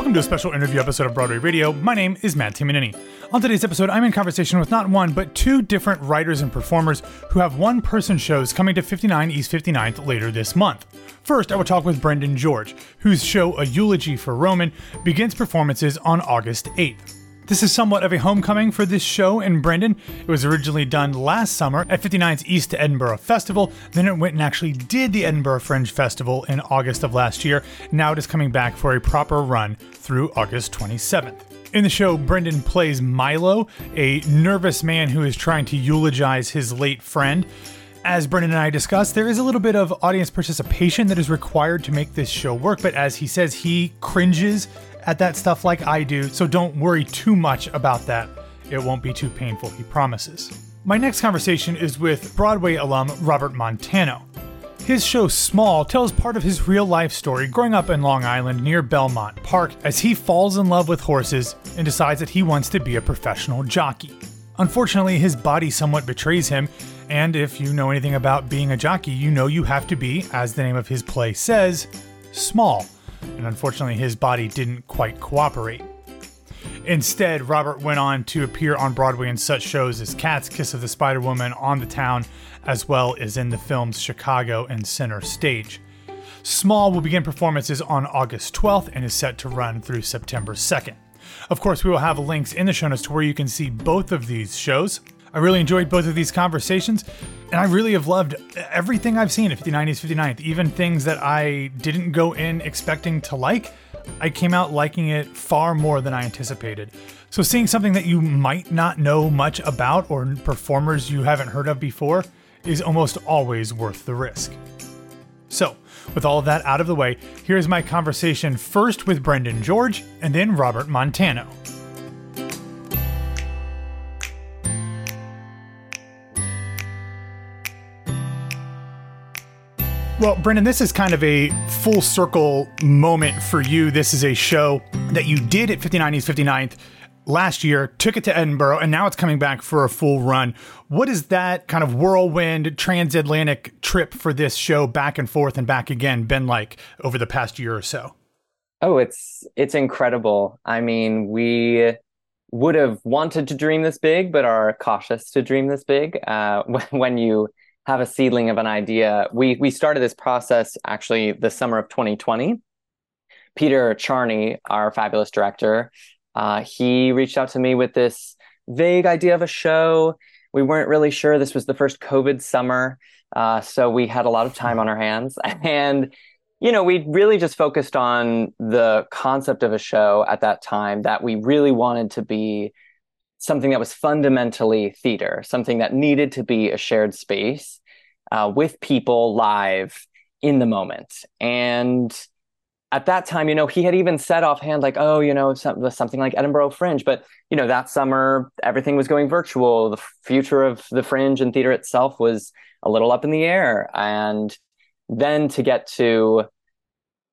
Welcome to a special interview episode of Broadway Radio. My name is Matt Tamanini. On today's episode, I'm in conversation with not one, but two different writers and performers who have one person shows coming to 59 East 59th later this month. First, I will talk with Brendan George, whose show A Eulogy for Roman begins performances on August 8th. This is somewhat of a homecoming for this show in Brendan. It was originally done last summer at 59's East Edinburgh Festival. Then it went and actually did the Edinburgh Fringe Festival in August of last year. Now it is coming back for a proper run through August 27th. In the show, Brendan plays Milo, a nervous man who is trying to eulogize his late friend. As Brendan and I discussed, there is a little bit of audience participation that is required to make this show work, but as he says, he cringes at that stuff like I do, so don't worry too much about that. It won't be too painful, he promises. My next conversation is with Broadway alum Robert Montano. His show Small tells part of his real life story growing up in Long Island near Belmont Park as he falls in love with horses and decides that he wants to be a professional jockey. Unfortunately, his body somewhat betrays him, and if you know anything about being a jockey, you know you have to be, as the name of his play says, small and unfortunately his body didn't quite cooperate. Instead, Robert went on to appear on Broadway in such shows as Cats, Kiss of the Spider Woman, On the Town, as well as in the films Chicago and Center Stage. Small will begin performances on August 12th and is set to run through September 2nd. Of course, we will have links in the show notes to where you can see both of these shows. I really enjoyed both of these conversations, and I really have loved everything I've seen at 59th 59th, even things that I didn't go in expecting to like. I came out liking it far more than I anticipated. So, seeing something that you might not know much about or performers you haven't heard of before is almost always worth the risk. So, with all of that out of the way, here's my conversation first with Brendan George and then Robert Montano. Well, Brendan, this is kind of a full circle moment for you. This is a show that you did at 59 East 59th last year, took it to Edinburgh, and now it's coming back for a full run. What is that kind of whirlwind transatlantic trip for this show back and forth and back again been like over the past year or so? Oh, it's it's incredible. I mean, we would have wanted to dream this big, but are cautious to dream this big. Uh, when you have a seedling of an idea. We we started this process actually the summer of 2020. Peter Charney, our fabulous director, uh, he reached out to me with this vague idea of a show. We weren't really sure. This was the first COVID summer, uh, so we had a lot of time on our hands, and you know, we really just focused on the concept of a show at that time that we really wanted to be something that was fundamentally theater, something that needed to be a shared space uh, with people live in the moment. And at that time, you know, he had even said offhand, like, oh, you know, something like Edinburgh Fringe. But, you know, that summer, everything was going virtual. The future of the Fringe and theater itself was a little up in the air. And then to get to,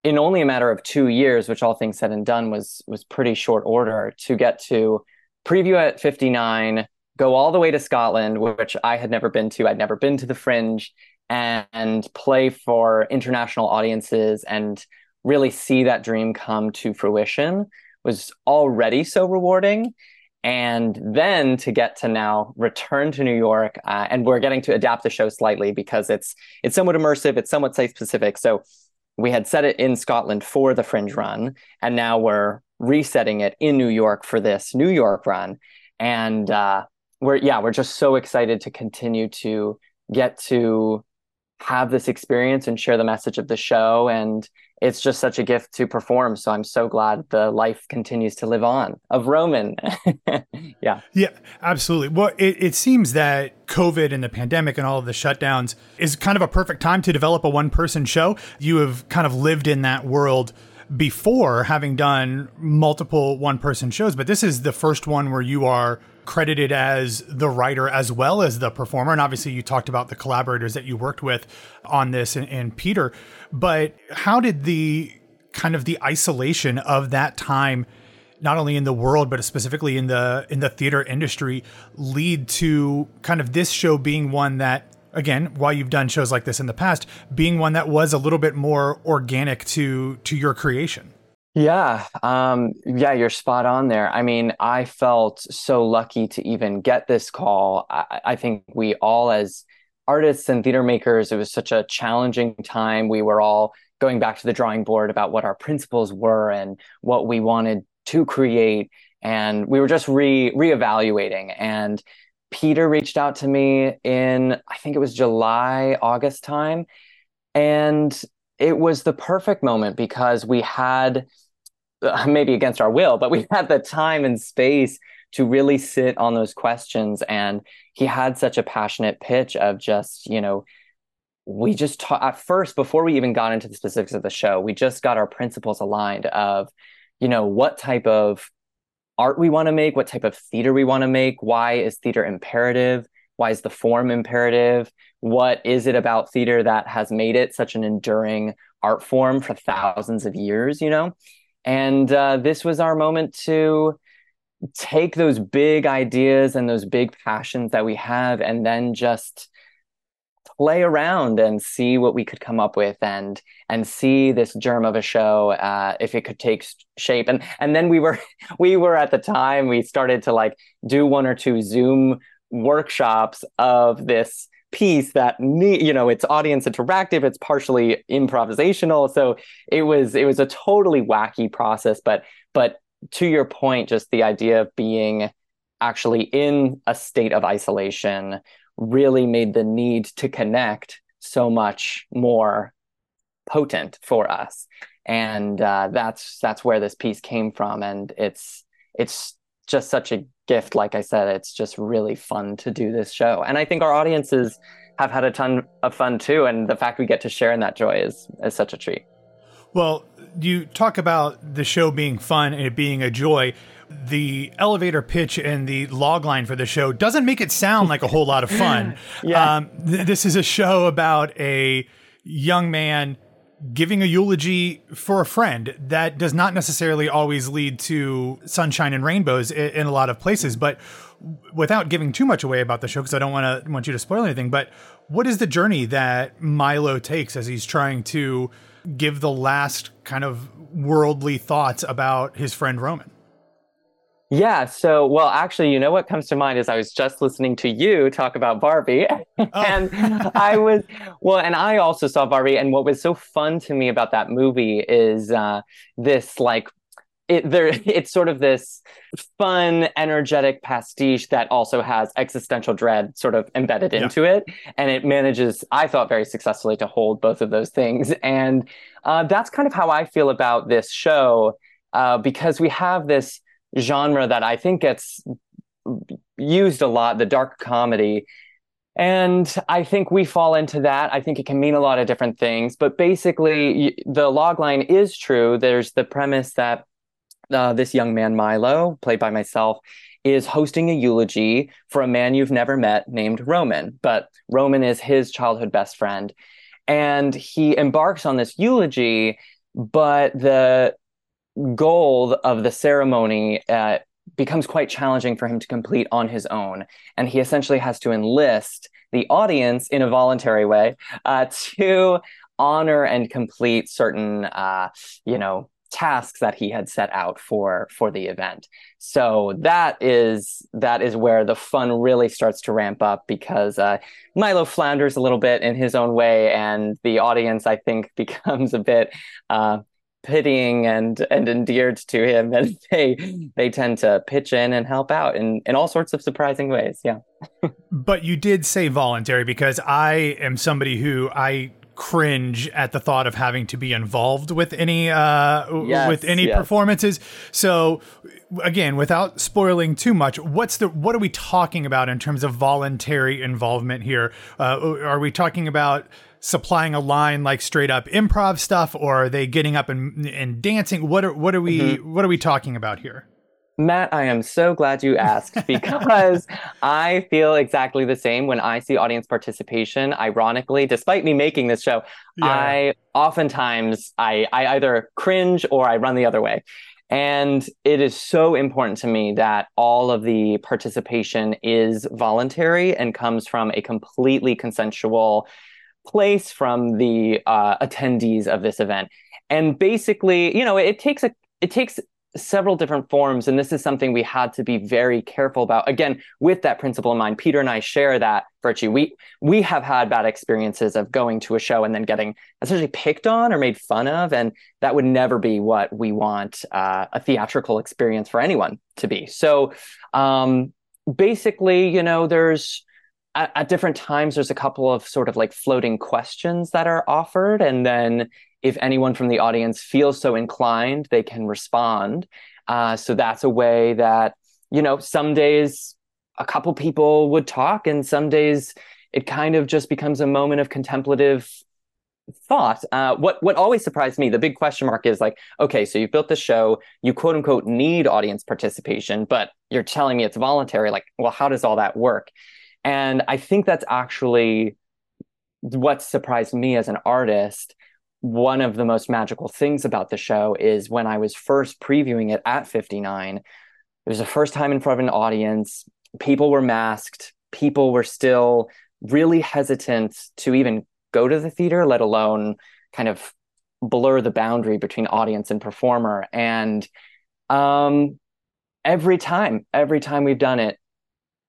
in only a matter of two years, which all things said and done was was pretty short order, to get to preview at 59, go all the way to Scotland, which I had never been to. I'd never been to the Fringe, and, play for international audiences and really see that dream come to fruition was already so rewarding. And then to get to now return to New York, uh, and we're getting to adapt the show slightly because it's it's somewhat immersive, it's somewhat site specific. So we had set it in Scotland for the Fringe run, and now we're resetting it in New York for this New York run. And uh, we're, yeah, we're just so excited to continue to get to have this experience and share the message of the show. And it's just such a gift to perform. So I'm so glad the life continues to live on of Roman. yeah. Yeah, absolutely. Well, it, it seems that COVID and the pandemic and all of the shutdowns is kind of a perfect time to develop a one person show. You have kind of lived in that world before having done multiple one person shows, but this is the first one where you are credited as the writer as well as the performer. And obviously, you talked about the collaborators that you worked with on this and, and Peter. But how did the kind of the isolation of that time? not only in the world but specifically in the in the theater industry lead to kind of this show being one that again, while you've done shows like this in the past, being one that was a little bit more organic to to your creation. Yeah, um, yeah, you're spot on there. I mean, I felt so lucky to even get this call. I, I think we all, as artists and theater makers, it was such a challenging time. We were all going back to the drawing board about what our principles were and what we wanted to create, and we were just re reevaluating. And Peter reached out to me in, I think it was July, August time, and it was the perfect moment because we had maybe against our will, but we had the time and space to really sit on those questions. And he had such a passionate pitch of just, you know, we just ta- at first before we even got into the specifics of the show, we just got our principles aligned of, you know, what type of art we want to make, what type of theater we want to make, why is theater imperative, why is the form imperative, what is it about theater that has made it such an enduring art form for thousands of years, you know? And uh, this was our moment to take those big ideas and those big passions that we have and then just play around and see what we could come up with and and see this germ of a show uh, if it could take shape. And and then we were we were at the time we started to like do one or two zoom workshops of this piece that me you know it's audience interactive it's partially improvisational. So it was it was a totally wacky process but but to your point just the idea of being actually in a state of isolation really made the need to connect so much more potent for us and uh, that's that's where this piece came from and it's it's just such a gift. Like I said, it's just really fun to do this show. And I think our audiences have had a ton of fun too. And the fact we get to share in that joy is, is such a treat. Well, you talk about the show being fun and it being a joy. The elevator pitch and the log line for the show doesn't make it sound like a whole lot of fun. yeah. Um, th- this is a show about a young man giving a eulogy for a friend that does not necessarily always lead to sunshine and rainbows in, in a lot of places but without giving too much away about the show because I don't want to want you to spoil anything but what is the journey that Milo takes as he's trying to give the last kind of worldly thoughts about his friend Roman yeah. So, well, actually, you know what comes to mind is I was just listening to you talk about Barbie, oh. and I was well, and I also saw Barbie. And what was so fun to me about that movie is uh, this like it there it's sort of this fun energetic pastiche that also has existential dread sort of embedded yeah. into it and it manages i thought very successfully to hold both of those things and uh, that's kind of how i feel about this show uh, because we have this genre that I think gets used a lot, the dark comedy. And I think we fall into that. I think it can mean a lot of different things. But basically, the logline is true. There's the premise that uh, this young man, Milo, played by myself, is hosting a eulogy for a man you've never met named Roman. But Roman is his childhood best friend. And he embarks on this eulogy, but the goal of the ceremony uh, becomes quite challenging for him to complete on his own. And he essentially has to enlist the audience in a voluntary way uh, to honor and complete certain, uh, you know, tasks that he had set out for for the event. So that is that is where the fun really starts to ramp up because uh, Milo flounders a little bit in his own way, and the audience I think becomes a bit uh, pitying and and endeared to him and they they tend to pitch in and help out in in all sorts of surprising ways yeah but you did say voluntary because i am somebody who i cringe at the thought of having to be involved with any uh yes, with any yes. performances so again without spoiling too much what's the what are we talking about in terms of voluntary involvement here uh, are we talking about supplying a line like straight up improv stuff, or are they getting up and and dancing? What are what are we mm-hmm. what are we talking about here? Matt, I am so glad you asked because I feel exactly the same when I see audience participation. Ironically, despite me making this show, yeah. I oftentimes I, I either cringe or I run the other way. And it is so important to me that all of the participation is voluntary and comes from a completely consensual place from the uh, attendees of this event. And basically, you know, it takes a it takes several different forms and this is something we had to be very careful about. Again with that principle in mind peter and i share that virtue. We we have had bad experiences of going to a show and then getting essentially picked on or made fun of and that would never be what we want uh, a theatrical experience for anyone to be. So um, basically you know there's at, at different times there's a couple of sort of like floating questions that are offered and then if anyone from the audience feels so inclined, they can respond. Uh, so that's a way that, you know, some days a couple people would talk, and some days it kind of just becomes a moment of contemplative thought. Uh, what what always surprised me, the big question mark is like, okay, so you built the show, you quote unquote need audience participation, but you're telling me it's voluntary. Like, well, how does all that work? And I think that's actually what surprised me as an artist one of the most magical things about the show is when I was first previewing it at 59, it was the first time in front of an audience. People were masked. People were still really hesitant to even go to the theater, let alone kind of blur the boundary between audience and performer. And um, every time, every time we've done it,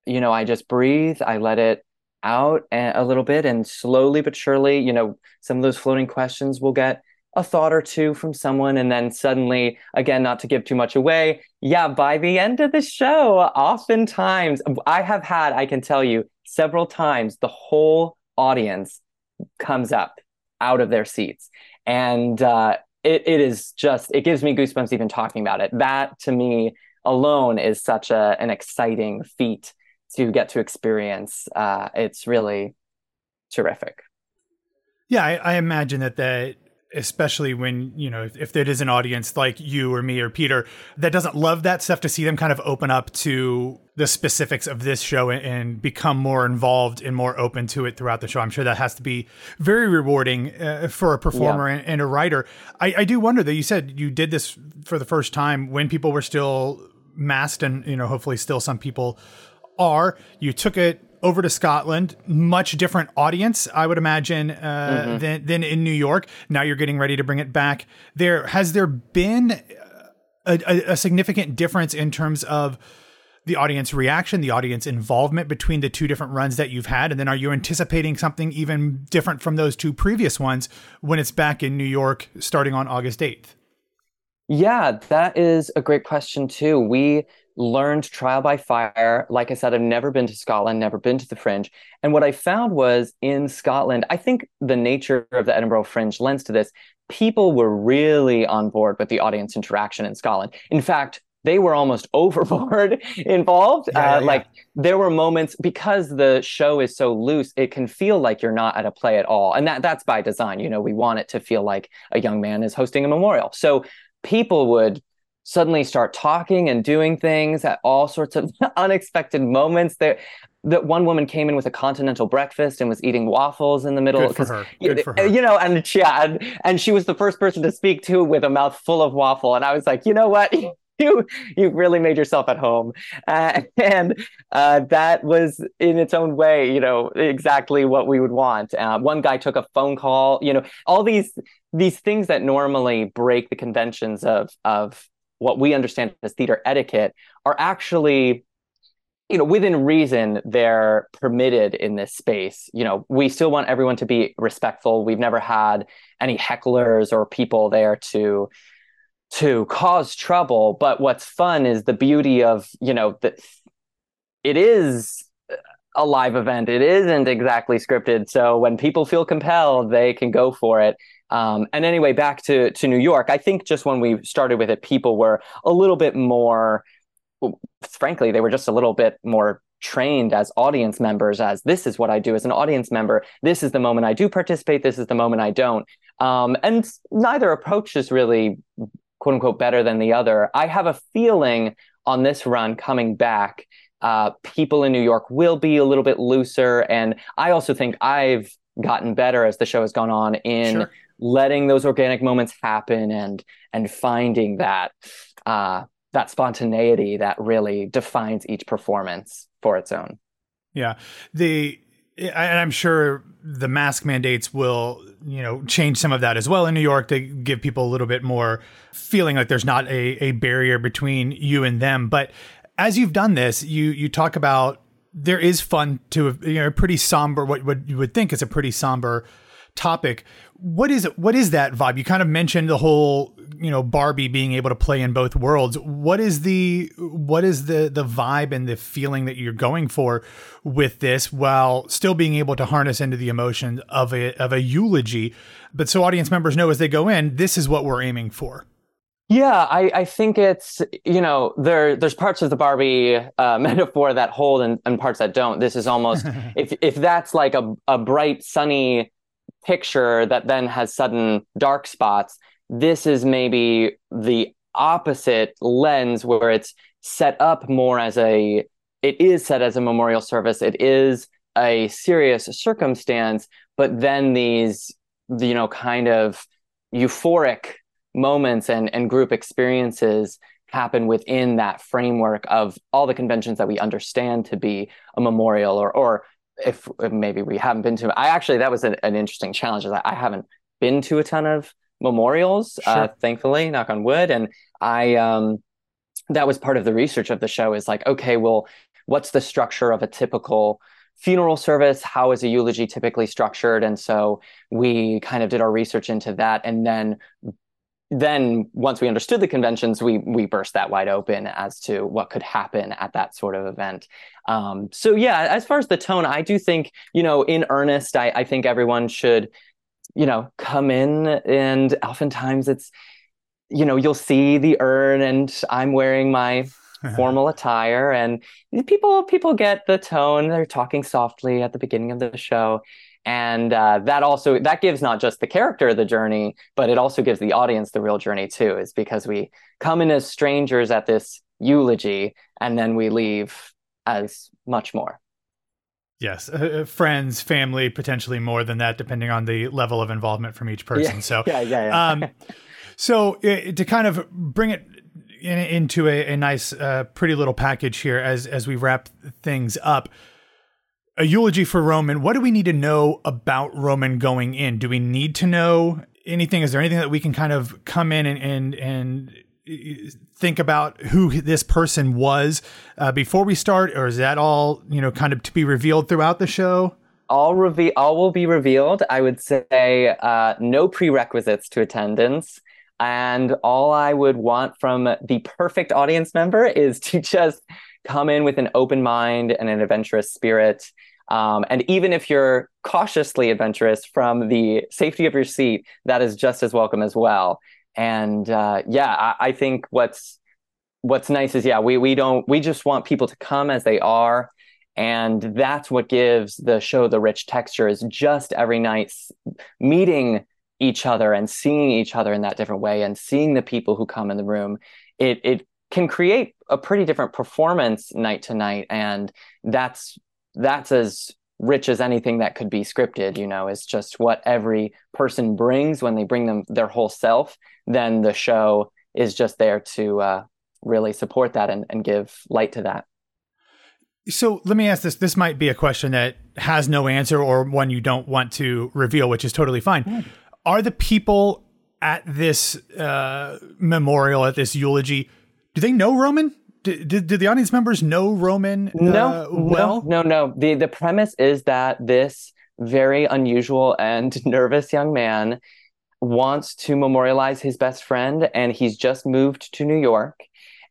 you know, I just breathe, I let it out a little bit and slowly but surely you know some of those floating questions will get a thought or two from someone and then suddenly again not to give too much away yeah by the end of the show oftentimes i have had i can tell you several times the whole audience comes up out of their seats. And uh, it, it is just it gives me goosebumps even talking about it. That to me alone is such a, an exciting feat to get to experience. Uh, it's really terrific. Yeah, I, I, imagine that that especially when you know if, if it is an audience like you or me or Peter that doesn't love that stuff to see them kind of open up to the specifics of this show and, and become more involved and more open to it throughout the show. I'm sure that has to be very rewarding uh, for a performer yeah. and, and, a writer. I, I do wonder that you said you did this for the first time when people were still masked and you know hopefully still some people are you took it over to Scotland, much different audience, I would imagine, uh, mm-hmm. than, than in New York. Now you're getting ready to bring it back there. Has there been a, a, a significant difference in terms of the audience reaction, the audience involvement between the two different runs that you've had? And then are you anticipating something even different from those two previous ones when it's back in New York starting on August 8th? Yeah, that is a great question too. We learned trial by fire. Like I said, I've never been to Scotland, never been to the Fringe. And what I found was in Scotland, I think the nature of the Edinburgh Fringe lends to this. People were really on board with the audience interaction in Scotland. In fact, they were almost overboard involved. Yeah, uh, yeah. Like there were moments because the show is so loose, it can feel like you're not at a play at all, and that that's by design. You know, we want it to feel like a young man is hosting a memorial. So people would suddenly start talking and doing things at all sorts of unexpected moments. There, that one woman came in with a continental breakfast and was eating waffles in the middle. Good for her. Good for her. You know, and she and, and she was the first person to speak to with a mouth full of waffle. And I was like, you know what? you you really made yourself at home uh, and uh, that was in its own way you know exactly what we would want uh, one guy took a phone call you know all these these things that normally break the conventions of of what we understand as theater etiquette are actually you know within reason they're permitted in this space. You know we still want everyone to be respectful. We've never had any hecklers or people there to to cause trouble. But what's fun is the beauty of you know that it is a live event. It isn't exactly scripted. So when people feel compelled they can go for it um, and anyway, back to to New York, I think just when we started with it, people were a little bit more, frankly, they were just a little bit more trained as audience members as this is what I do as an audience member. This is the moment I do participate. This is the moment I don't. Um, and neither approach is really quote unquote better than the other. I have a feeling on this run coming back, uh, people in New York will be a little bit looser. And I also think I've gotten better as the show has gone on in sure letting those organic moments happen and and finding that uh, that spontaneity that really defines each performance for its own. Yeah, the and I'm sure the mask mandates will you know, change some of that as well in New York to give people a little bit more feeling like there's not a, a barrier between you and them. But as you've done this, you you talk about there is fun to you know a pretty somber what what you would think is a pretty somber topic. What is what is that vibe? You kind of mentioned the whole, you know, Barbie being able to play in both worlds. What is the what is the the vibe and the feeling that you're going for with this while still being able to harness into the emotion of a of a eulogy, but so audience members know as they go in, this is what we're aiming for. Yeah, I, I think it's you know there there's parts of the Barbie uh, metaphor that hold and, and parts that don't. This is almost if if that's like a a bright sunny picture that then has sudden dark spots. This is maybe the opposite lens where it's set up more as a it is set as a memorial service. It is a serious circumstance, but then these you know kind of euphoric moments and and group experiences happen within that framework of all the conventions that we understand to be a memorial or or if, maybe we haven't been to, I actually, that was an, an interesting challenge. Is I, I haven't been to a ton of memorials, uh, sure. uh, thankfully, knock on wood. And I, um, that was part of the research of the show is like, okay, well, what's the structure of a typical funeral service? How is a eulogy typically structured? And so we kind of did our research into that and then then once we understood the conventions, we we burst that wide open as to what could happen at that sort of event. Um, so yeah, as far as the tone, I do think you know, in earnest, I, I think everyone should, you know, come in, and oftentimes it's, you know, you'll see the urn, and I'm wearing my formal attire, and people people get the tone. They're talking softly at the beginning of the show, and uh, that also that gives not just the character the journey but it also gives the audience the real journey too is because we come in as strangers at this eulogy and then we leave as much more yes uh, uh friends family potentially more than that depending on the level of involvement from each person yeah. so yeah yeah, yeah. um, so uh, to kind of bring it in, into a, a nice uh, pretty little package here as as we wrap things up a eulogy for Roman. What do we need to know about Roman going in? Do we need to know anything? Is there anything that we can kind of come in and and, and think about who this person was uh, before we start, or is that all you know, kind of to be revealed throughout the show? All reveal, all will be revealed. I would say uh, no prerequisites to attendance. And all I would want from the perfect audience member is to just come in with an open mind and an adventurous spirit um, and even if you're cautiously adventurous from the safety of your seat, that is just as welcome as well. And uh, yeah, I, I, think what's what's nice is yeah, we we don't we just want people to come as they are, and that's what gives the show the rich texture. Is just every night meeting each other and seeing each other in that different way, and seeing the people who come in the room. It it can create a pretty different performance night to night, and that's that's as rich as anything that could be scripted you know it's just what every person brings when they bring them their whole self then the show is just there to uh, really support that and, and give light to that so let me ask this this might be a question that has no answer or one you don't want to reveal which is totally fine mm. are the people at this uh, memorial at this eulogy do they know roman did, did, did the audience members know Roman uh, no, well? No, no, no. The the premise is that this very unusual and nervous young man wants to memorialize his best friend and he's just moved to New York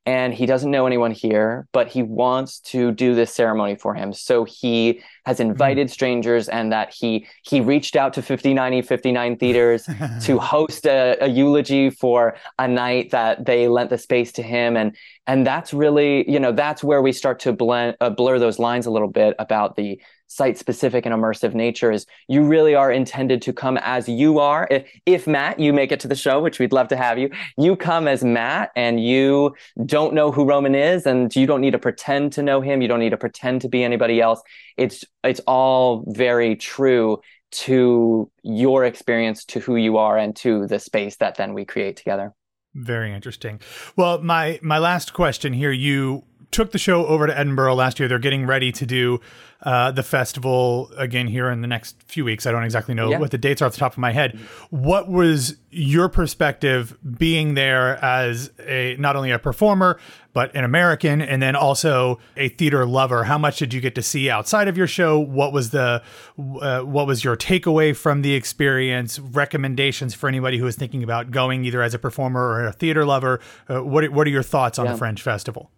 and he doesn't know anyone here, but he wants to do this ceremony for him. So he has invited mm. strangers and that he he reached out to 59E59 theaters to host a, a, eulogy for a night that they lent the space to him and and that's really you know that's where we start to blend uh, blur those lines a little bit about the site specific and immersive nature is you really are intended to come as you are. If, if, Matt, you make it to the show, which we'd love to have you, you come as Matt and you don't know who Roman is and you don't need to pretend to know him. You don't need to pretend to be anybody else. It's, it's all very true to your experience, to who you are and to the space that then we create together. Very interesting. Well, my my last question here you took the show over to Edinburgh last year. They're getting ready to do uh, the festival again here in the next few weeks. I don't exactly know yeah. what the dates are off the top of my head. What was your perspective being there as a not only a performer but an American and then also a theater lover? How much did you get to see outside of your show? What was the uh, what was your takeaway from the experience? Recommendations for anybody who is thinking about going either as a performer or a theater lover? Uh, what what are your thoughts on yeah. the Fringe Festival?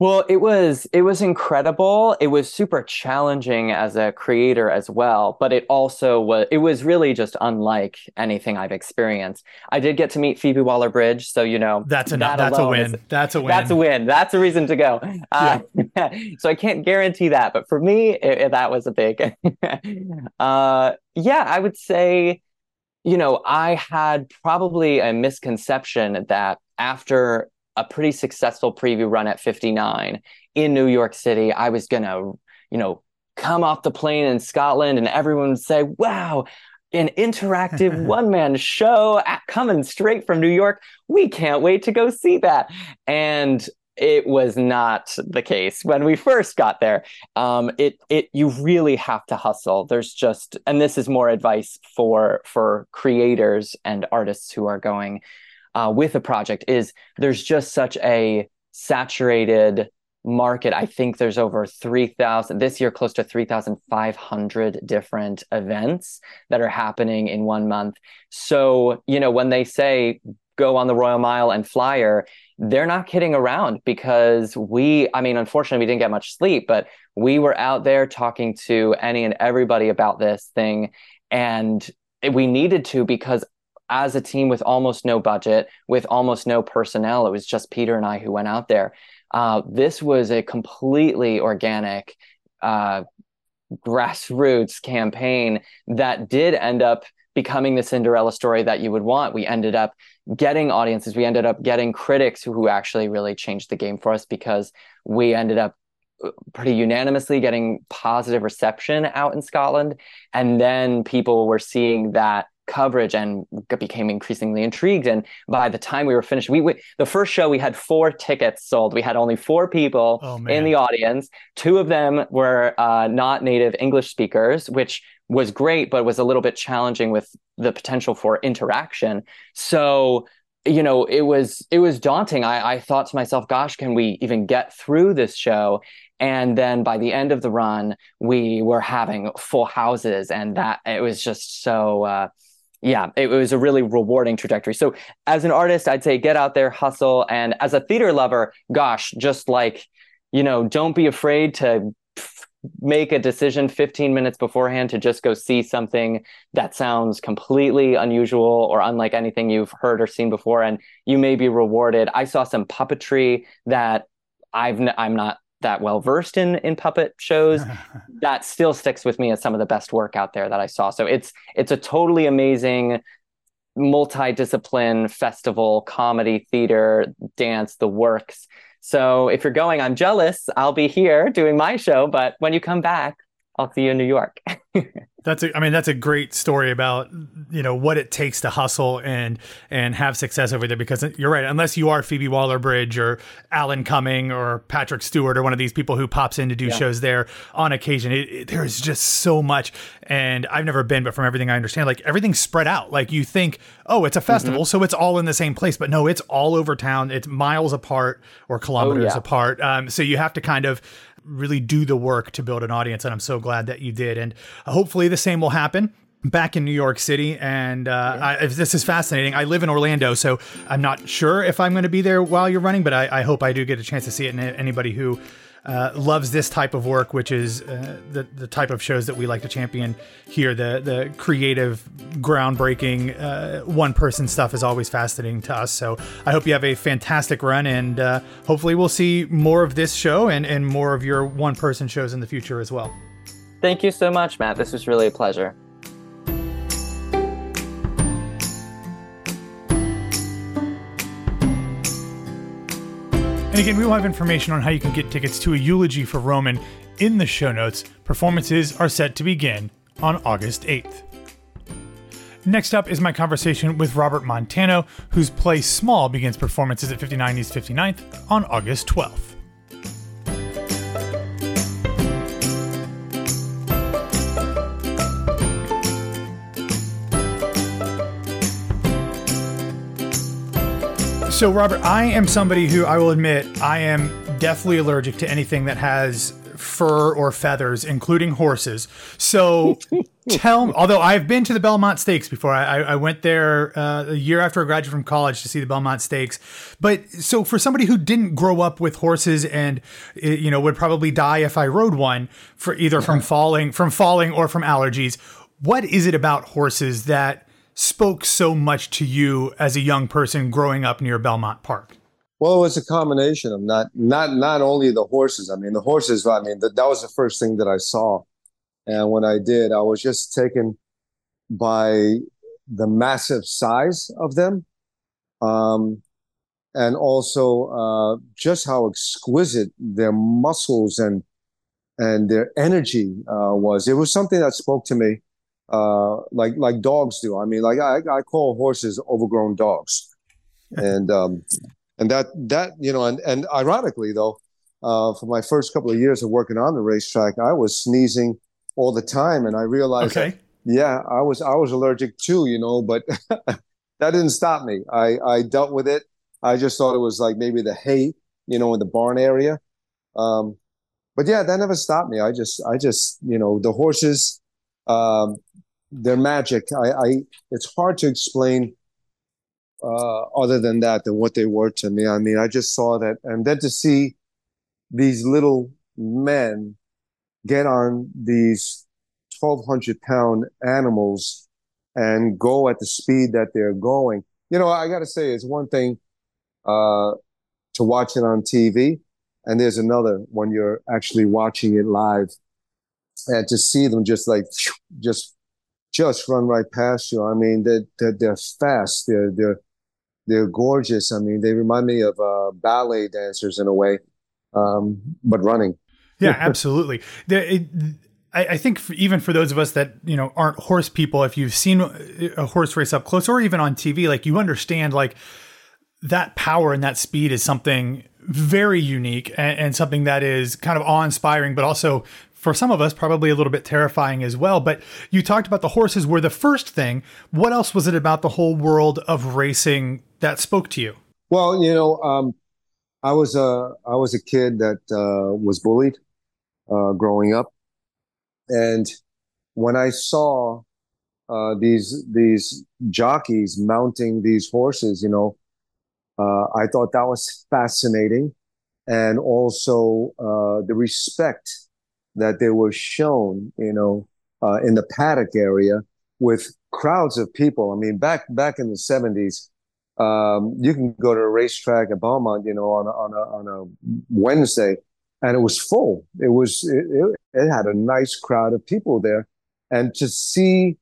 Well, it was it was incredible. It was super challenging as a creator as well, but it also was it was really just unlike anything I've experienced. I did get to meet Phoebe Waller-Bridge, so you know that's a that that's a win. Is, that's a win. That's a win. That's a reason to go. Uh, so I can't guarantee that, but for me, it, it, that was a big. uh, yeah, I would say, you know, I had probably a misconception that after a pretty successful preview run at 59 in New York City, I was going to, you know, come off the plane in Scotland and everyone would say, wow, an interactive one man show coming straight from New York. We can't wait to go see that. And it was not the case when we first got there. Um, it it you really have to hustle. There's just and this is more advice for for creators and artists who are going uh, with a project is there's just such a saturated market. I think there's over 3,000 this year, close to 3,500 different events that are happening in one month. So, you know, when they say go on the Royal Mile and Flyer, they're not kidding around because we, I mean, unfortunately, we didn't get much sleep, but we were out there talking to any and everybody about this thing. And we needed to because as a team with almost no budget, with almost no personnel. It was just Peter and I who went out there. Uh, this was a completely organic, uh, grassroots campaign that did end up becoming the Cinderella story that you would want. We ended up getting audiences. We ended up getting critics who, who actually really changed the game for us because we ended up uh, pretty unanimously getting positive reception out in Scotland. And then people were seeing that coverage and became increasingly intrigued. And by the time we were finished, we, we the first show we had four tickets sold. We had only four people oh, in the audience. Two of them were uh, not native English speakers, which was great, but was a little bit challenging with the potential for interaction. So you know it was it was daunting I, I thought to myself gosh can we even get through this show and then by the end of the run we were having full houses and that it was just so uh, yeah, it was a really rewarding trajectory. So as an artist, I'd say get out there, hustle. And as a theater lover, gosh, just like, you know, don't be afraid to make a decision 15 minutes beforehand to just go see something that sounds completely unusual or unlike anything you've heard or seen before and you may be rewarded i saw some puppetry that i've n- i'm not that well versed in in puppet shows that still sticks with me as some of the best work out there that I saw. So it's it's a totally amazing multi-discipline festival, comedy, theater, dance, the works. So if you're going, I'm jealous. I'll be here doing my show, but when you come back, I'll see you in New York. That's a, I mean, that's a great story about you know what it takes to hustle and and have success over there. Because you're right, unless you are Phoebe Waller-Bridge or Alan Cumming or Patrick Stewart or one of these people who pops in to do yeah. shows there on occasion, it, it, there's just so much. And I've never been, but from everything I understand, like everything's spread out. Like you think, oh, it's a festival, mm-hmm. so it's all in the same place, but no, it's all over town. It's miles apart or kilometers oh, yeah. apart. Um, so you have to kind of really do the work to build an audience. And I'm so glad that you did. And hopefully the same will happen back in New York City. And uh, yeah. I, this is fascinating. I live in Orlando, so I'm not sure if I'm going to be there while you're running, but I, I, hope I do get a chance to see it. And anybody who uh, loves this type of work, which is uh, the the type of shows that we like to champion here. The the creative, groundbreaking, uh, one person stuff is always fascinating to us. So I hope you have a fantastic run, and uh, hopefully we'll see more of this show and and more of your one person shows in the future as well. Thank you so much, Matt. This was really a pleasure. And again, we will have information on how you can get tickets to a eulogy for Roman in the show notes. Performances are set to begin on August 8th. Next up is my conversation with Robert Montano, whose play Small begins performances at 59 East 59th on August 12th. So, Robert, I am somebody who I will admit I am deathly allergic to anything that has fur or feathers, including horses. So tell me, although I've been to the Belmont Stakes before, I, I went there uh, a year after I graduated from college to see the Belmont Stakes. But so for somebody who didn't grow up with horses and you know would probably die if I rode one for either from falling from falling or from allergies, what is it about horses that spoke so much to you as a young person growing up near Belmont Park? Well, it was a combination of not not not only the horses. I mean, the horses. I mean, that that was the first thing that I saw, and when I did, I was just taken by the massive size of them, um, and also uh, just how exquisite their muscles and and their energy uh, was. It was something that spoke to me, uh, like like dogs do. I mean, like I I call horses overgrown dogs, and um, and that that you know, and and ironically though, uh, for my first couple of years of working on the racetrack, I was sneezing all the time, and I realized, okay. that, yeah, I was I was allergic too, you know, but that didn't stop me. I I dealt with it. I just thought it was like maybe the hay, you know, in the barn area. Um, but yeah, that never stopped me. I just I just you know the horses, um, they're magic. I, I it's hard to explain uh, other than that than what they were to me. I mean, I just saw that, and then to see these little men get on these 1200 pound animals and go at the speed that they're going. You know, I got to say, it's one thing uh, to watch it on TV, and there's another when you're actually watching it live and to see them just like just just run right past you. I mean, they're, they're, they're fast. They're, they're, they're gorgeous. I mean, they remind me of uh, ballet dancers in a way, um, but running. Yeah, absolutely. The, it, I, I, think for, even for those of us that you know aren't horse people, if you've seen a horse race up close or even on TV, like you understand like that power and that speed is something very unique and, and something that is kind of awe inspiring, but also for some of us, probably a little bit terrifying as well. But you talked about the horses were the first thing. What else was it about the whole world of racing that spoke to you? Well, you know, um, I was a I was a kid that uh, was bullied uh, growing up, and when I saw uh, these these jockeys mounting these horses, you know, uh, I thought that was fascinating, and also uh, the respect that they were shown, you know, uh, in the paddock area with crowds of people. I mean, back back in the seventies, um, you can go to a racetrack at Belmont, you know, on a, on a, on a Wednesday, and it was full. It was it, it, had a nice crowd of people there, and to see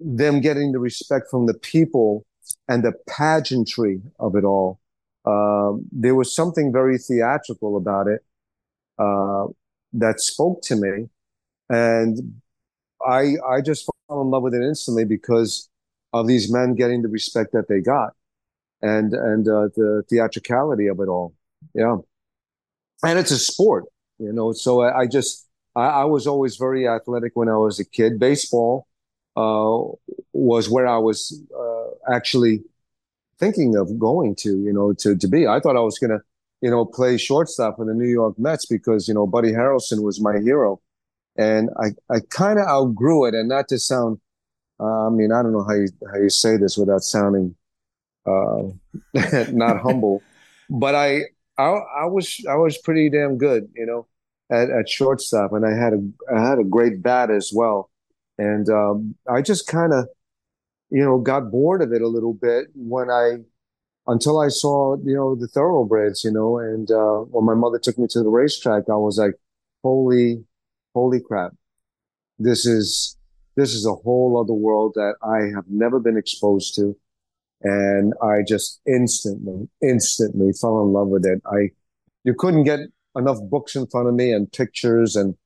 them getting the respect from the people and the pageantry of it all. Um, there was something very theatrical about it. Uh, that spoke to me, and I I just fell in love with it instantly because of these men getting the respect that they got, and and uh, the theatricality of it all. Yeah, and it's a sport, you know. So I, I just I, I, was always very athletic when I was a kid. Baseball uh, was where I was uh, actually thinking of going to, you know, to to be. I thought I was gonna you know, play shortstop for the New York Mets because, you know, Buddy Harrelson was my hero. And I, I kind of outgrew it. And not to sound, uh, I mean, I don't know how you, how you say this without sounding uh, not humble, but I, I, I was, I was pretty damn good, you know, at, at shortstop. And I had a, I had a great bat as well. And um, I just kind of, you know, got bored of it a little bit when I until I saw, you know, the thoroughbreds, you know, and uh, when my mother took me to the racetrack, I was like, holy, holy crap. This is, this is a whole other world that I have never been exposed to. And I just instantly, instantly fell in love with it. I, you couldn't get enough books in front of me and pictures and,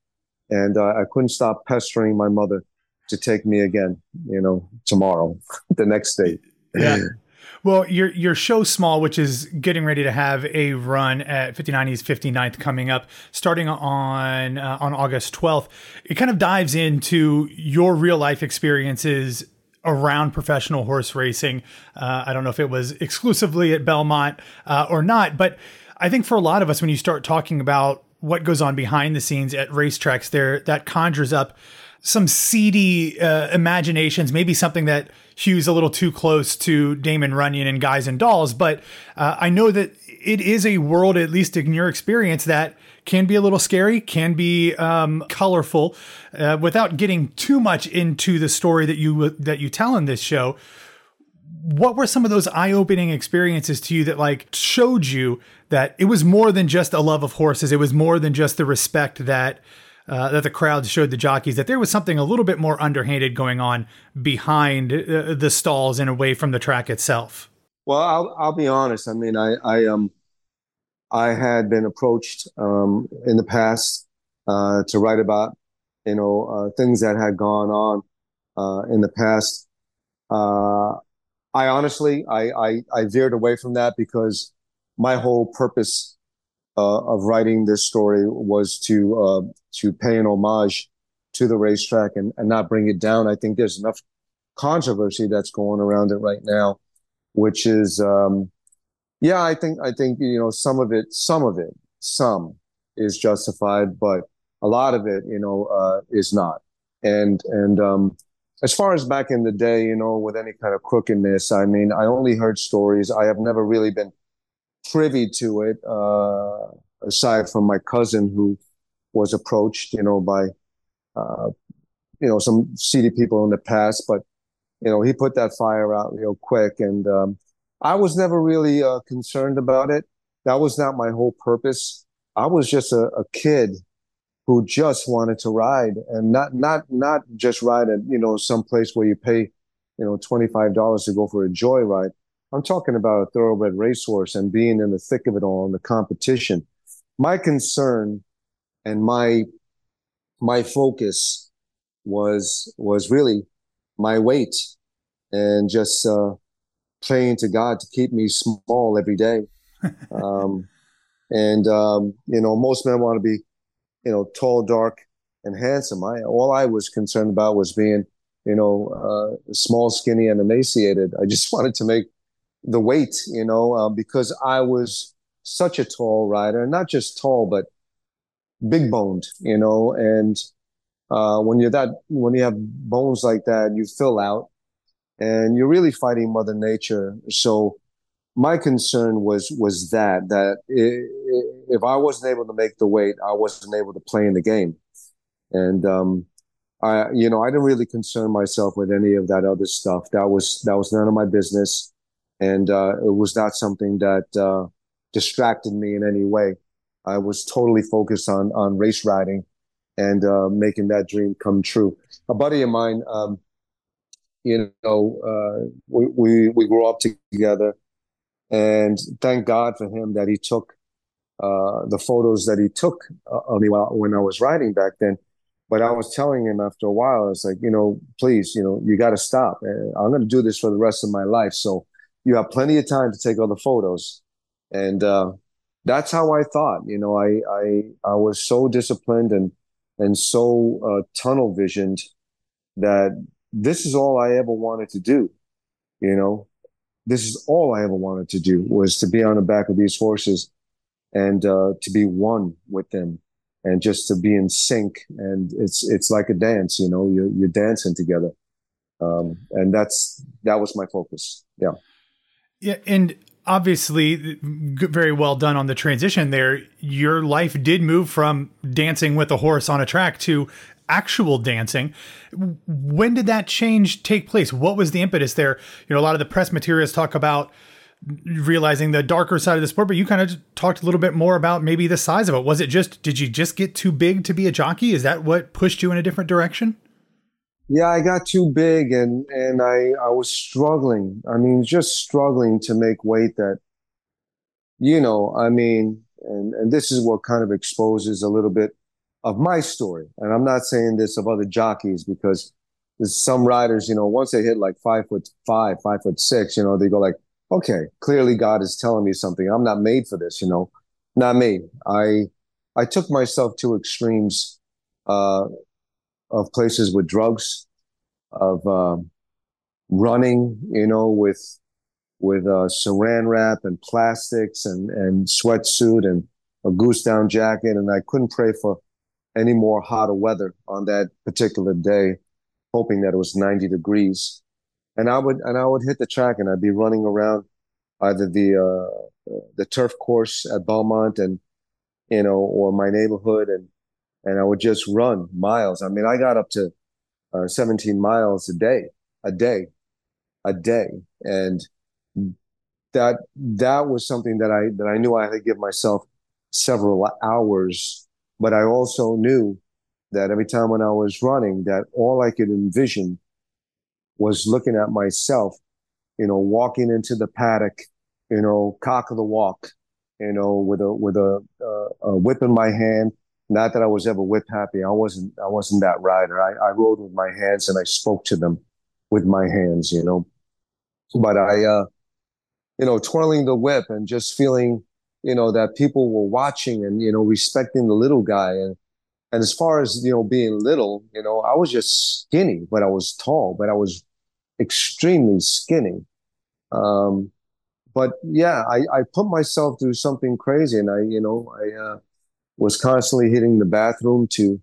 and uh, I couldn't stop pestering my mother to take me again, you know, tomorrow, the next day. Yeah. Well, your your show small, which is getting ready to have a run at 59 East 59th coming up, starting on uh, on August 12th. It kind of dives into your real life experiences around professional horse racing. Uh, I don't know if it was exclusively at Belmont uh, or not, but I think for a lot of us, when you start talking about what goes on behind the scenes at racetracks, there that conjures up some seedy uh, imaginations, maybe something that hews a little too close to Damon Runyon and Guys and Dolls. But uh, I know that it is a world, at least in your experience, that can be a little scary, can be um, colorful. Uh, without getting too much into the story that you that you tell in this show, what were some of those eye-opening experiences to you that like showed you that it was more than just a love of horses it was more than just the respect that uh, that the crowd showed the jockeys that there was something a little bit more underhanded going on behind uh, the stalls and away from the track itself. Well i'll, I'll be honest. I mean i i um i had been approached um in the past uh to write about you know uh, things that had gone on uh in the past. Uh I honestly, I, I, I veered away from that because my whole purpose uh, of writing this story was to to pay an homage to the racetrack and, and not bring it down. I think there's enough controversy that's going around it right now, which is, um, yeah, I think I think you know some of it, some of it, some is justified, but a lot of it, you know, uh, is not. And and um, as far as back in the day, you know, with any kind of crookedness, I mean, I only heard stories. I have never really been privy to it, uh, aside from my cousin who was approached, you know, by, uh, you know, some seedy people in the past. But, you know, he put that fire out real quick. And um, I was never really uh, concerned about it. That was not my whole purpose. I was just a, a kid who just wanted to ride and not not not just ride at you know some place where you pay you know twenty five dollars to go for a joyride. I'm talking about a thoroughbred racehorse and being in the thick of it all in the competition. My concern and my my focus was was really my weight and just uh, praying to God to keep me small every day. um, and um, you know, most men want to be you know, tall, dark, and handsome. I all I was concerned about was being, you know, uh, small, skinny, and emaciated. I just wanted to make the weight, you know, uh, because I was such a tall rider, not just tall, but big boned, you know. And uh, when you're that, when you have bones like that, you fill out, and you're really fighting Mother Nature. So my concern was was that that if I wasn't able to make the weight, I wasn't able to play in the game, and um, I you know I didn't really concern myself with any of that other stuff. That was that was none of my business, and uh, it was not something that uh, distracted me in any way. I was totally focused on on race riding and uh, making that dream come true. A buddy of mine, um, you know, uh, we, we we grew up together and thank God for him that he took uh, the photos that he took uh, of me while, when I was riding back then. But I was telling him after a while, it's like, you know, please, you know, you got to stop. I'm going to do this for the rest of my life. So you have plenty of time to take all the photos. And uh, that's how I thought. You know, I I I was so disciplined and and so uh, tunnel visioned that this is all I ever wanted to do. You know, this is all I ever wanted to do was to be on the back of these horses and uh, to be one with them and just to be in sync. And it's it's like a dance, you know, you're you're dancing together. Um, and that's that was my focus. Yeah. Yeah, and obviously very well done on the transition there. Your life did move from dancing with a horse on a track to actual dancing. When did that change take place? What was the impetus there? You know, a lot of the press materials talk about realizing the darker side of the sport, but you kind of talked a little bit more about maybe the size of it. Was it just, did you just get too big to be a jockey? Is that what pushed you in a different direction? Yeah, I got too big and, and I, I was struggling. I mean, just struggling to make weight that, you know, I mean, and, and this is what kind of exposes a little bit of my story. And I'm not saying this of other jockeys because there's some riders, you know, once they hit like five foot five, five foot six, you know, they go like, okay, clearly God is telling me something. I'm not made for this, you know, not me. I, I took myself to extremes, uh, of places with drugs, of, um, running, you know, with with uh, saran wrap and plastics and and sweatsuit and a goose down jacket, and I couldn't pray for any more hotter weather on that particular day, hoping that it was 90 degrees. And I would and I would hit the track and I'd be running around either the uh, the turf course at Belmont and you know or my neighborhood and and I would just run miles. I mean, I got up to uh, 17 miles a day, a day, a day, and that that was something that I that I knew I had to give myself several hours. But I also knew that every time when I was running, that all I could envision was looking at myself, you know, walking into the paddock, you know, cock of the walk, you know, with a with a, uh, a whip in my hand. Not that I was ever whip happy. I wasn't. I wasn't that rider. I, I rode with my hands and I spoke to them with my hands. You know, but I, uh, you know, twirling the whip and just feeling, you know, that people were watching and you know respecting the little guy and and as far as you know being little, you know, I was just skinny, but I was tall, but I was extremely skinny. Um, but yeah, I, I put myself through something crazy, and I, you know, I uh, was constantly hitting the bathroom to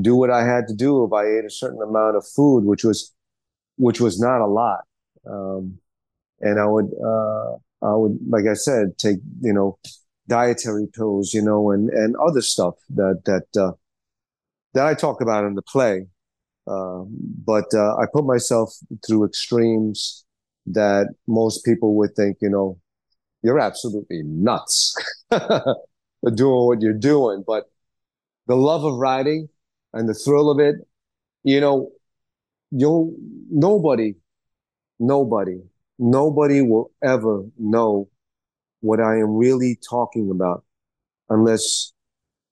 do what I had to do if I ate a certain amount of food, which was, which was not a lot. Um, and I would, uh, I would, like I said, take, you know, dietary pills, you know, and, and other stuff that, that, uh, that I talk about in the play. Uh, but uh, I put myself through extremes that most people would think, you know, you're absolutely nuts doing what you're doing. But the love of riding and the thrill of it, you know, you'll nobody, nobody, nobody will ever know what I am really talking about unless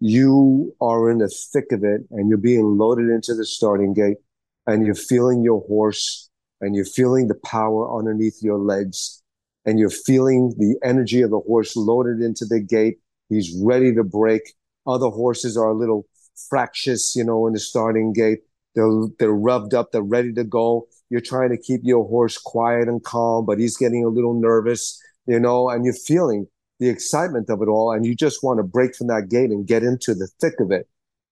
you are in the thick of it and you're being loaded into the starting gate and you're feeling your horse and you're feeling the power underneath your legs and you're feeling the energy of the horse loaded into the gate. He's ready to break. Other horses are a little fractious, you know, in the starting gate. They're, they're revved up. They're ready to go. You're trying to keep your horse quiet and calm, but he's getting a little nervous, you know, and you're feeling the excitement of it all. And you just want to break from that gate and get into the thick of it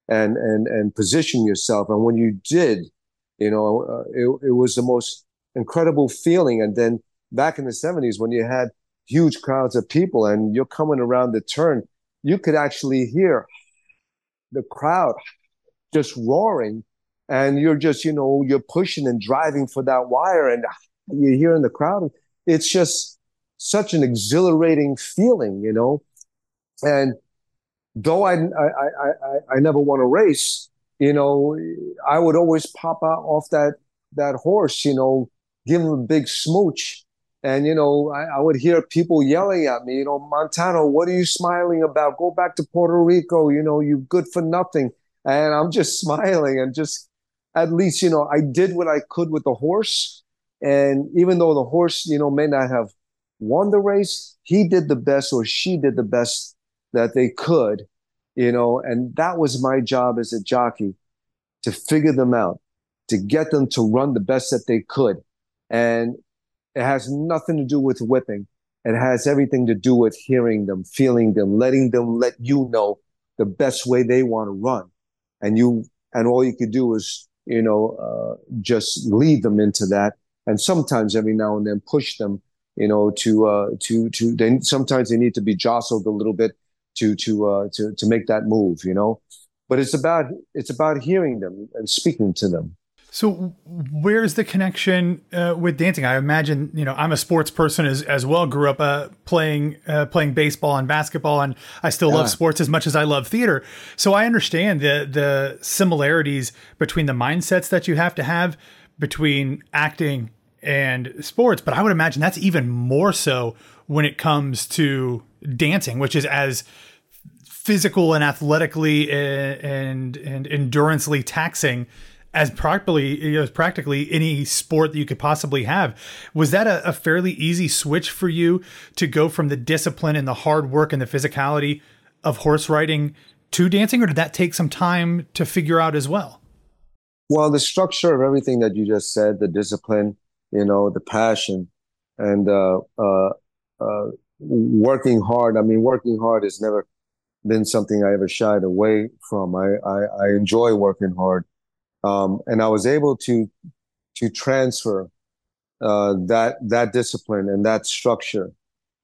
and, and, and position yourself. And when you did, you know, uh, it, it was the most incredible feeling. And then back in the 70s, when you had huge crowds of people and you're coming around the turn, you could actually hear the crowd just roaring. And you're just, you know, you're pushing and driving for that wire, and you're hearing the crowd. It's just such an exhilarating feeling, you know. And though I I I I, I never won a race, you know, I would always pop out off that that horse, you know, give him a big smooch. And, you know, I, I, would hear people yelling at me, you know, Montano, what are you smiling about? Go back to Puerto Rico, you know, you good for nothing. And I'm just smiling and just at least, you know, I did what I could with the horse. And even though the horse, you know, may not have won the race, he did the best or she did the best that they could you know, and that was my job as a jockey to figure them out, to get them to run the best that they could. And it has nothing to do with whipping. It has everything to do with hearing them, feeling them, letting them let you know the best way they want to run. And you, and all you could do is, you know, uh, just lead them into that. And sometimes every now and then push them, you know, to, uh, to, to, they, sometimes they need to be jostled a little bit to to uh, to to make that move, you know. But it's about it's about hearing them and speaking to them. So, where's the connection uh, with dancing? I imagine you know I'm a sports person as as well. Grew up uh, playing uh, playing baseball and basketball, and I still yeah. love sports as much as I love theater. So I understand the the similarities between the mindsets that you have to have between acting and sports. But I would imagine that's even more so when it comes to dancing, which is as physical and athletically and and, and endurancely taxing as practically as practically any sport that you could possibly have. Was that a, a, fairly easy switch for you to go from the discipline and the hard work and the physicality of horse riding to dancing, or did that take some time to figure out as well? Well, the structure of everything that you just said, the discipline, you know, the passion and uh, uh, uh, working hard. I mean, working hard has never been something I ever shied away from. I, I, I enjoy working hard. Um, and I was able to to transfer uh, that that discipline and that structure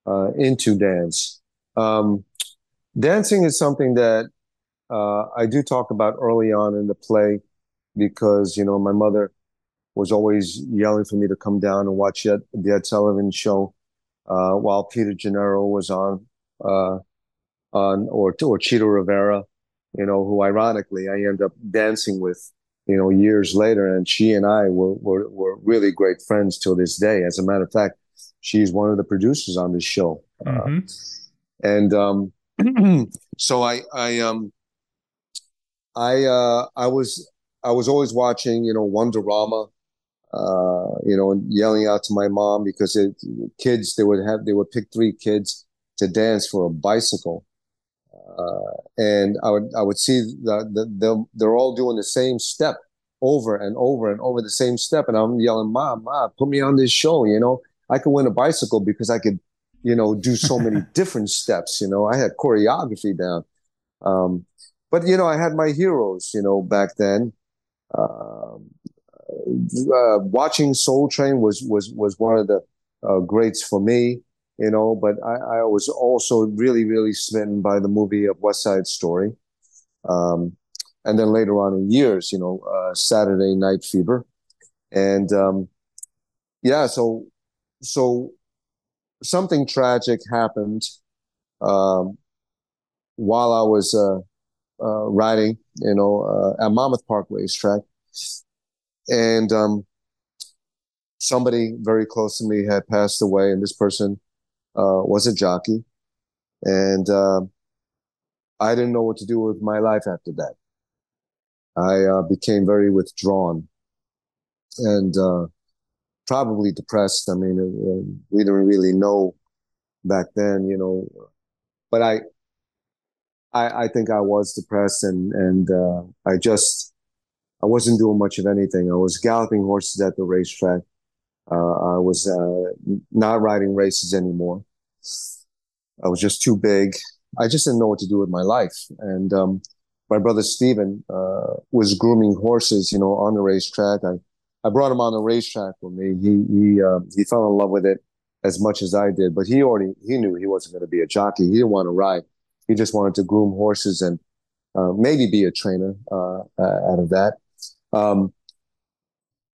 uh, into dance. Um, dancing is something that uh, I do talk about early on in the play because you know my mother was always yelling for me to come down and watch Ed, the Ed Sullivan show uh, while Peter Gennaro was on uh, on or or Chita Rivera, you know, who ironically I end up dancing with, you know, years later, and she and I were were, were really great friends till this day. As a matter of fact, she's one of the producers on this show, uh, mm-hmm. uh, and um, so I I um I uh I was I was always watching, you know, Wonderama, uh, you know, and yelling out to my mom because it, kids they would have they would pick three kids to dance for a bicycle, uh, and I would I would see that the, the, they're all doing the same step over and over and over the same step, and I'm yelling, "Mom, mom, put me on this show!" You know, I could win a bicycle because I could, you know, do so many different steps. You know, I had choreography down. Um, but you know, I had my heroes. You know, back then. Um, uh, watching Soul Train was was was one of the uh, greats for me you know. But I, I was also really, really smitten by the movie of West Side Story. Um, and then later on in years, you know, uh, Saturday Night Fever. And um, yeah, so so something tragic happened um, while I was uh, uh, riding, you know, uh, at Monmouth Park Racetrack, and um, somebody very close to me had passed away, and this person uh, was a jockey, and uh, I didn't know what to do with my life after that. I uh, became very withdrawn and uh, probably depressed. I mean, uh, we didn't really know back then, you know, but I, I, I think I was depressed, and and I just I wasn't doing much of anything. I was galloping horses at the racetrack. Uh, I was uh, not riding races anymore. I was just too big. I just didn't know what to do with my life. And um, my brother Steven uh, was grooming horses, you know, on the racetrack. I, I brought him on the racetrack with me. He he uh, he fell in love with it as much as I did, but he already he knew he wasn't going to be a jockey. He didn't want to ride. He just wanted to groom horses and uh, maybe be a trainer uh, out of that. Um,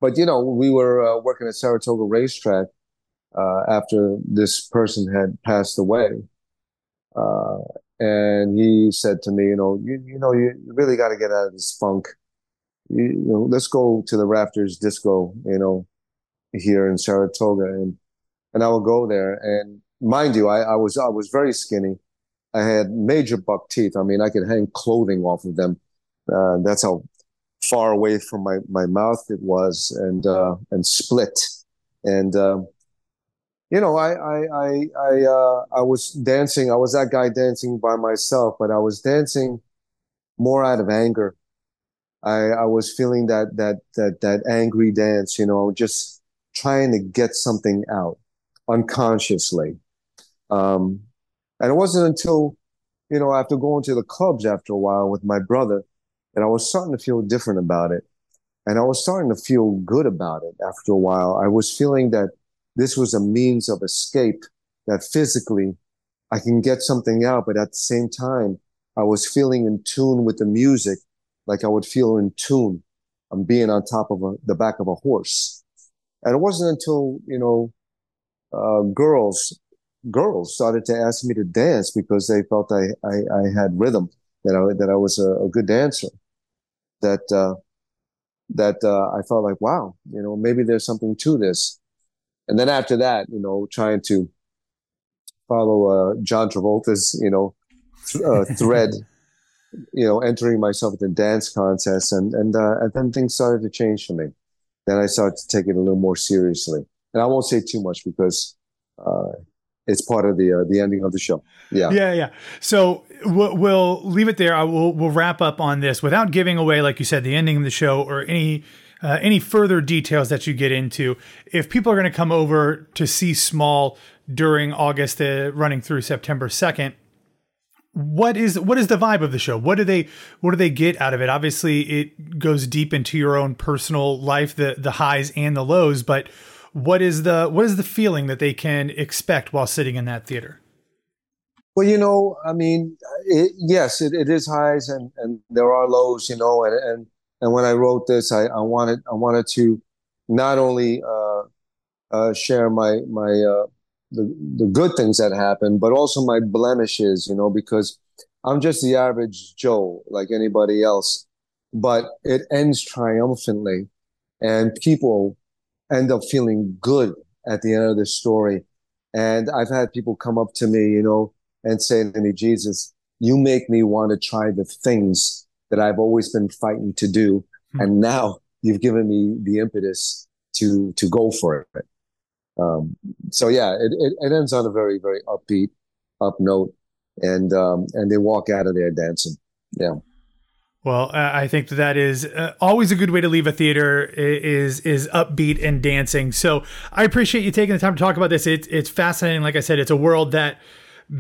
but you know, we were uh, working at Saratoga Racetrack uh, after this person had passed away. Uh, and he said to me, you know, you, you know, you really got to get out of this funk. You, you, know, let's go to the Rafters Disco, you know, here in Saratoga, and and I would go there. And mind you, I, I was I was very skinny. I had major buck teeth. I mean, I could hang clothing off of them. Uh, that's how far away from my, my mouth it was, and uh, and split. And um, you know, I I I I, uh, I was dancing. I was that guy dancing by myself, but I was dancing more out of anger. I I was feeling that that that that angry dance. You know, just trying to get something out unconsciously. Um, and it wasn't until you know after going to the clubs after a while with my brother that I was starting to feel different about it, and I was starting to feel good about it after a while. I was feeling that this was a means of escape that physically I can get something out, but at the same time, I was feeling in tune with the music, like I would feel in tune. I'm being on top of a, the back of a horse. And it wasn't until, you know, uh, girls, girls started to ask me to dance because they felt I, I, I had rhythm, that I, that I was a, a good dancer, that, uh, that, uh, I felt like, wow, you know, maybe there's something to this. And then after that, you know, trying to follow uh, John Travolta's, you know, th- uh, thread, you know, entering myself in dance contests, and and uh, and then things started to change for me. Then I started to take it a little more seriously, and I won't say too much because uh, it's part of the uh, the ending of the show. Yeah, yeah, yeah. So we'll, we'll leave it there. I will we'll wrap up on this without giving away, like you said, the ending of the show or any uh, any further details that you get into. If people are going to come over to see Small during August, uh, running through September second, what is what is the vibe of the show? What do they what do they get out of it? Obviously, it goes deep into your own personal life, the the highs and the lows. But what is the what is the feeling that they can expect while sitting in that theater? Well, you know, I mean, it, yes, it, it is highs and, and there are lows, you know, and, and, and when I wrote this, I, I wanted, I wanted to not only, uh, uh, share my, my, uh, the, the good things that happened, but also my blemishes, you know, because I'm just the average Joe like anybody else, but it ends triumphantly and people end up feeling good at the end of the story. And I've had people come up to me, you know, and say to me, Jesus, you make me want to try the things that I've always been fighting to do. Mm-hmm. And now you've given me the impetus to, to go for it. Um, so yeah, it, it, it, ends on a very, very upbeat, up note and, um, and they walk out of there dancing. Yeah. Well, I think that that is uh, always a good way to leave a theater is is upbeat and dancing. So I appreciate you taking the time to talk about this. It's it's fascinating. Like I said, it's a world that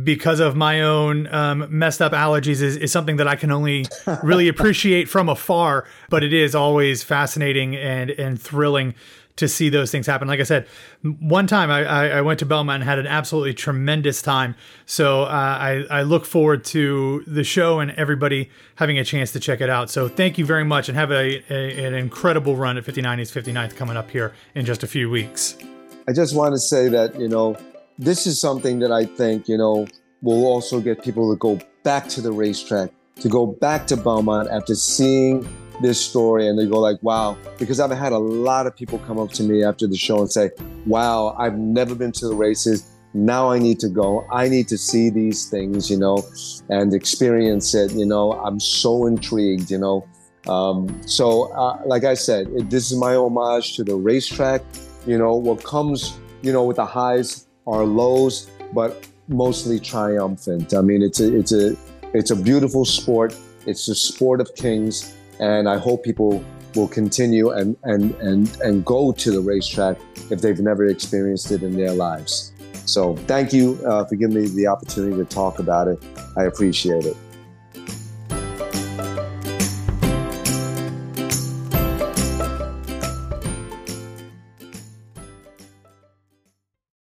because of my own um, messed up allergies is, is something that I can only really appreciate from afar. But it is always fascinating and and thrilling to see those things happen. Like I said, one time I, I, I went to Belmont and had an absolutely tremendous time. So uh, I, I look forward to the show and everybody having a chance to check it out. So thank you very much and have a, a an incredible run at 59 East 59th coming up here in just a few weeks. I just want to say that, you know, this is something that I think, you know, will also get people to go back to the racetrack, to go back to Belmont after seeing this story and they go like, wow, because I've had a lot of people come up to me after the show and say, wow, I've never been to the races. Now I need to go. I need to see these things, you know, and experience it. You know, I'm so intrigued, you know. Um, so, uh, like I said, it, this is my homage to the racetrack. You know, what comes, you know, with the highs are lows, but mostly triumphant. I mean, it's a, it's a, it's a beautiful sport. It's the sport of kings and I hope people will continue and, and, and, and go to the racetrack if they've never experienced it in their lives. So thank you uh, for giving me the opportunity to talk about it. I appreciate it.